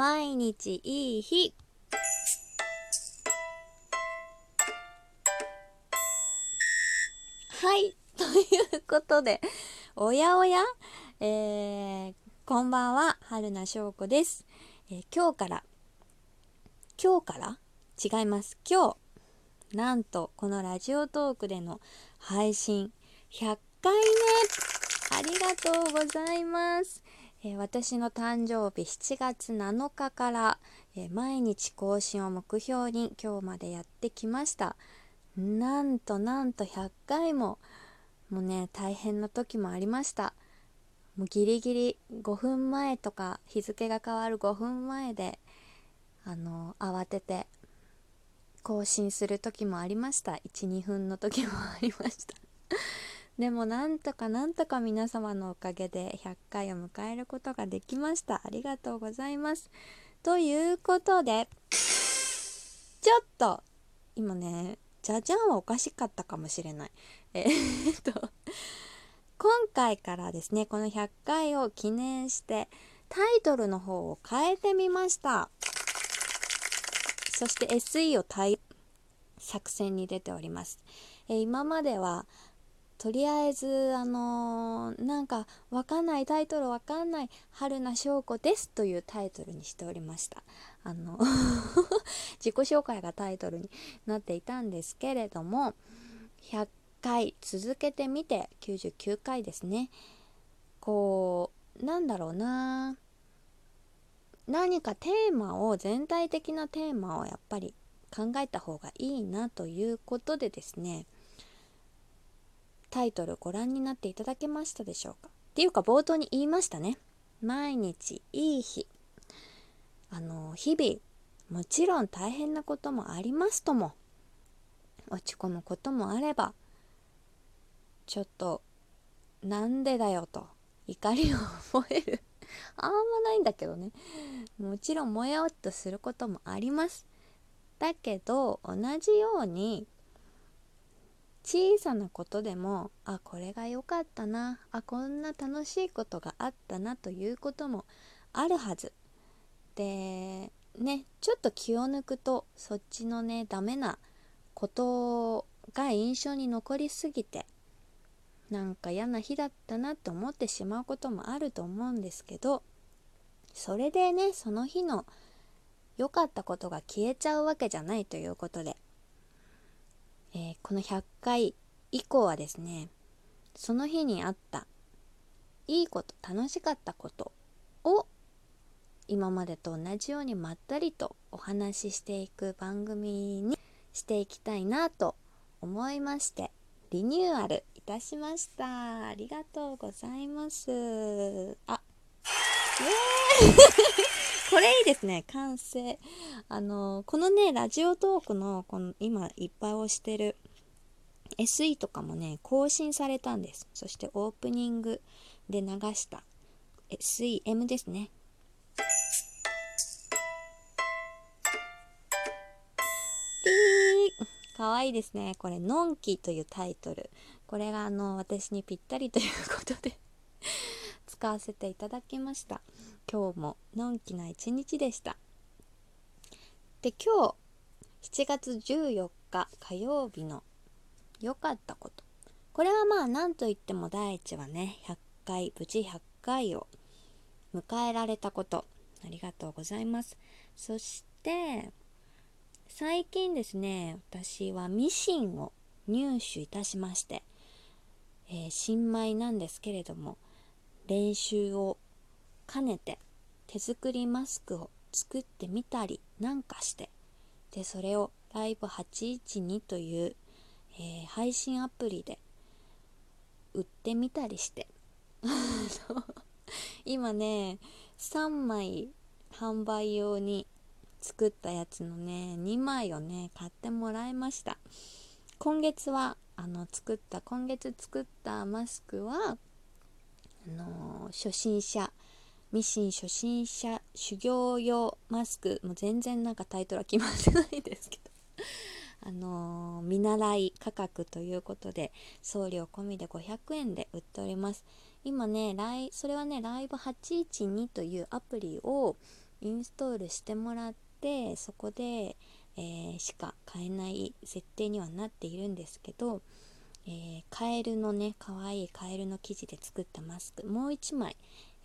毎日いい日。はい。ということでおやおや。えー、こんばんは。春名翔子です、えー、今日から今日から？違います。今日なんとこのラジオトークでの配信。100回目。ありがとうございます、えー、私の誕生日7月7日から、えー、毎日更新を目標に今日までやってきました。なんとなんと100回ももうね大変な時もありました。もうギリギリ5分前とか日付が変わる5分前であの慌てて更新する時もありました。12分の時もありました。でもなんとかなんとか皆様のおかげで100回を迎えることができました。ありがとうございます。ということでちょっと今ねじゃじゃんはおかしかったかもしれない。え、っと今回からですねこの100回を記念してタイトルの方を変えてみました。そして SE を対作戦に出ております、え、今まではとりあえずあのー、なんかわかんないタイトルわかんない春名翔子ですというタイトルにしておりました。あの 自己紹介がタイトルになっていたんですけれども100回続けてみて99回ですね。こうなんだろうな。何かテーマを全体的なテーマをやっぱり考えた方がいいなということでですね。タイトルご覧になっていただけましたでしょうか？っていうか冒頭に言いましたね。毎日いい日。あの日々もちろん大変なこともありますとも。落ち込むこともあればちょっとなんでだよと怒りを覚える。あんまないんだけどね。もちろんもやっとすることもあります。だけど同じように小さなことでもあこれが良かったなあこんな楽しいことがあったなということもあるはず。でねちょっと気を抜くとそっちのねダメなことが印象に残りすぎてなんか嫌な日だったなって思ってしまうこともあると思うんですけどそれでねその日の良かったことが消えちゃうわけじゃないということで、えー、この100回以降はですねその日にあったいいこと楽しかったことを今までと同じようにまったりとお話ししていく番組にしていきたいなと思いましてリニューアルいたしました。ありがとうございます。あイエーイ！これいいですね。完成。あのこのねラジオトークのこの今いっぱい押してる SE とかもね更新されたんです。そしてオープニングで流した SEM ですね。かわいいですね。これ、のんきというタイトル。これがあの、私にぴったりということで。使わせていただきました。今日ものんきな一日でした。で、今日、7月14日火曜日の良かったこと。これはまあ、なんといっても第一はね、100回、無事100回を迎えられたこと。ありがとうございます。そして、最近ですね私はミシンを入手いたしまして、えー、新米なんですけれども練習を兼ねて手作りマスクを作ってみたりなんかしてでそれをライブ812という、えー、配信アプリで売ってみたりして。今ね3枚販売用に作ったやつのね2枚をね買ってもらいました。今月はあの作った今月作ったマスクはあの初心者ミシン初心者修行用マスクもう全然なんかタイトルは決まってないですけど。あの見習い価格ということで送料込みで500円で売っております。今ねライそれはねライブ812というアプリをインストールしてもらってそこで、えー、しか買えない設定にはなっているんですけど、えー、カエルのね可愛いいカエルの生地で作ったマスクもう1枚、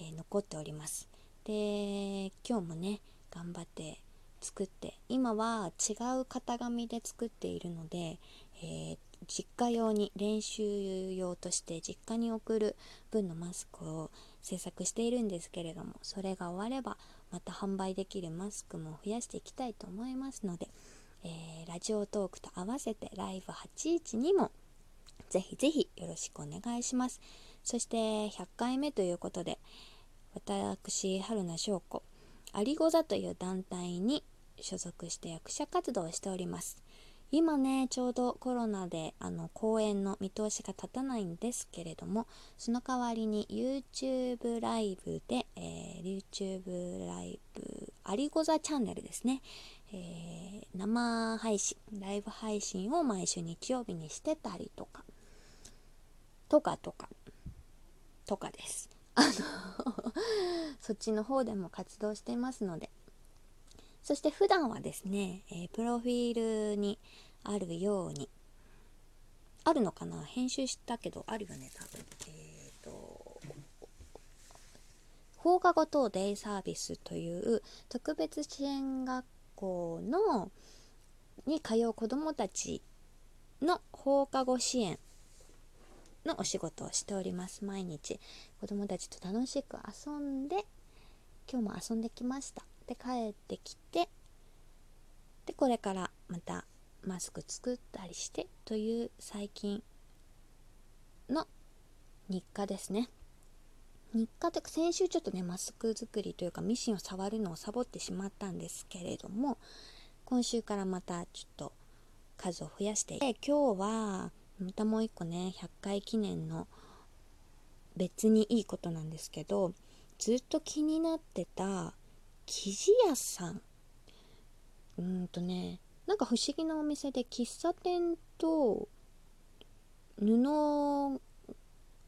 えー、残っております。で今日もね頑張って作って今は違う型紙で作っているので、えー、実家用に練習用として実家に送る分のマスクを制作しているんですけれどもそれが終わればまた販売できるマスクも増やしていきたいと思いますので、えー、ラジオトークと合わせてライブ81にもぜひぜひよろしくお願いします。そして100回目ということで私春名翔子アリゴザという団体に所属して役者活動をしております。今ねちょうどコロナであの公演の見通しが立たないんですけれどもその代わりに YouTube ライブで、えー、YouTube ライブアリゴザチャンネルですね、えー、生配信ライブ配信を毎週日曜日にしてたりとかとかとか。とかです。あの そっちの方でも活動していますので。そして普段はですね、えー、プロフィールにあるようにあるのかな？編集したけどあるよね多分。えっ、ー、と放課後等デイサービスという特別支援学校のに通う子どもたちの放課後支援のお仕事をしております。毎日。子どもたちと楽しく遊んで今日も遊んできました。で帰ってきてでこれからまたマスク作ったりしてという最近の日課ですね。日課って先週ちょっとねマスク作りというかミシンを触るのをサボってしまったんですけれども今週からまたちょっと数を増やして今日はまたもう一個ね100回記念の別にいいことなんですけどずっと気になってた生地屋さん。うんとねなんか不思議なお店で喫茶店と布の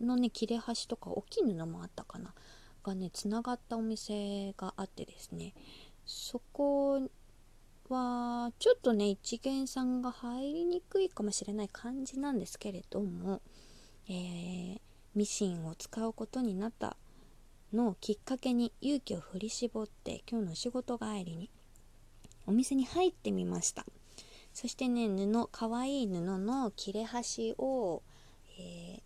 ね切れ端とか大きい布もあったかな？がねつながったお店があってですね。そこはちょっとね一元さんが入りにくいかもしれない感じなんですけれども、えー、ミシンを使うことになったのをきっかけに勇気を振り絞って今日の仕事帰りにお店に入ってみました。そしてね布かわいい布の切れ端を、え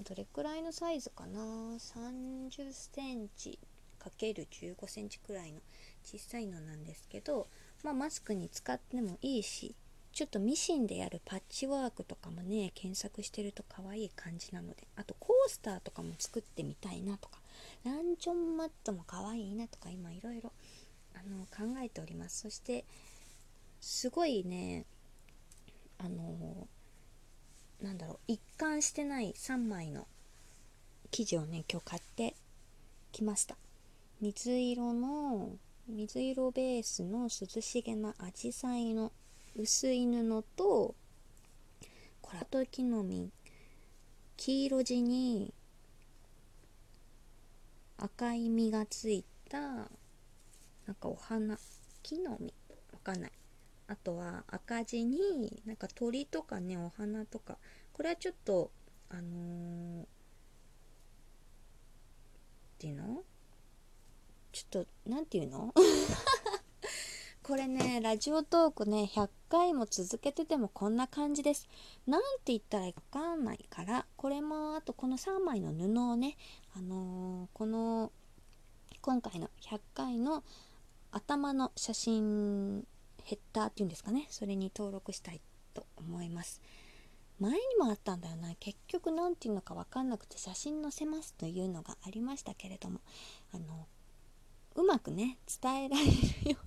ー、どれくらいのサイズかな？30センチ ×15 センチくらいの小さいのなんですけど、まあ、マスクに使ってもいいしちょっとミシンでやるパッチワークとかもね検索してると可愛い感じなのであとコースターとかも作ってみたいなとかランチョンマットも可愛いなとか今いろいろ考えております。そしてすごいねあのなんだろう一貫してない3枚の生地をね今日買ってきました。水色の水色ベースの涼しげなアジサイの薄い布とこらときの実黄色地に赤い実がついたなんかお花木の実。わかんない。あとは赤地になんか鳥とかねお花とか。これはちょっとあのー、っていうの？ちょっと何て言うの？これねラジオトークね100回も続けててもこんな感じです。なんて言ったらいいかわかんないからこれもあとこの3枚の布をねあのー、この今回の100回の頭の写真ヘッダーっていうんですかねそれに登録したいと思います。前にもあったんだよな。結局何て言うのか分かんなくて写真載せますというのがありましたけれどもあのうまくね伝えられるように。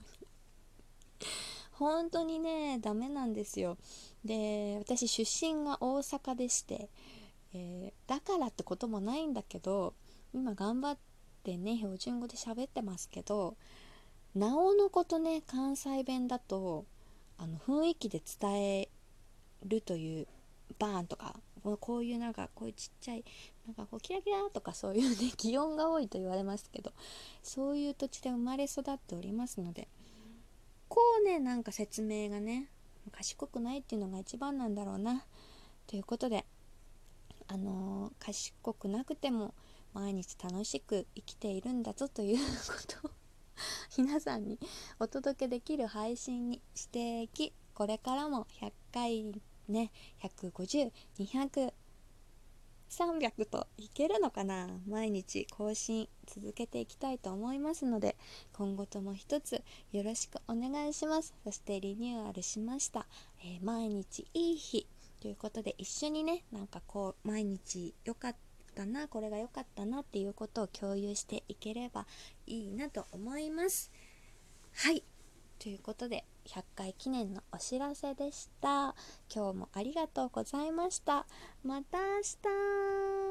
本当にねダメなんですよ。で私出身が大阪でして、えー、だからってこともないんだけど今頑張ってね標準語で喋ってますけどなおのことね関西弁だとあの雰囲気で伝えるというバーンとかこういうなんかこういうちっちゃいなんかこうキラキラとかそういうね 気温が多いと言われますけどそういう土地で生まれ育っておりますのでこうねなんか説明がね賢くないっていうのが一番なんだろうなということであのー、賢くなくても毎日楽しく生きているんだぞということを 皆さんにお届けできる配信にしていきこれからも100回ね150200 300といけるのかな？毎日更新続けていきたいと思いますので今後とも一つよろしくお願いします。そしてリニューアルしました、えー、毎日いい日。ということで一緒にねなんかこう毎日良かったなこれが良かったなっていうことを共有していければいいなと思います。はい。ということで100回記念のお知らせでした。今日もありがとうございました。また明日。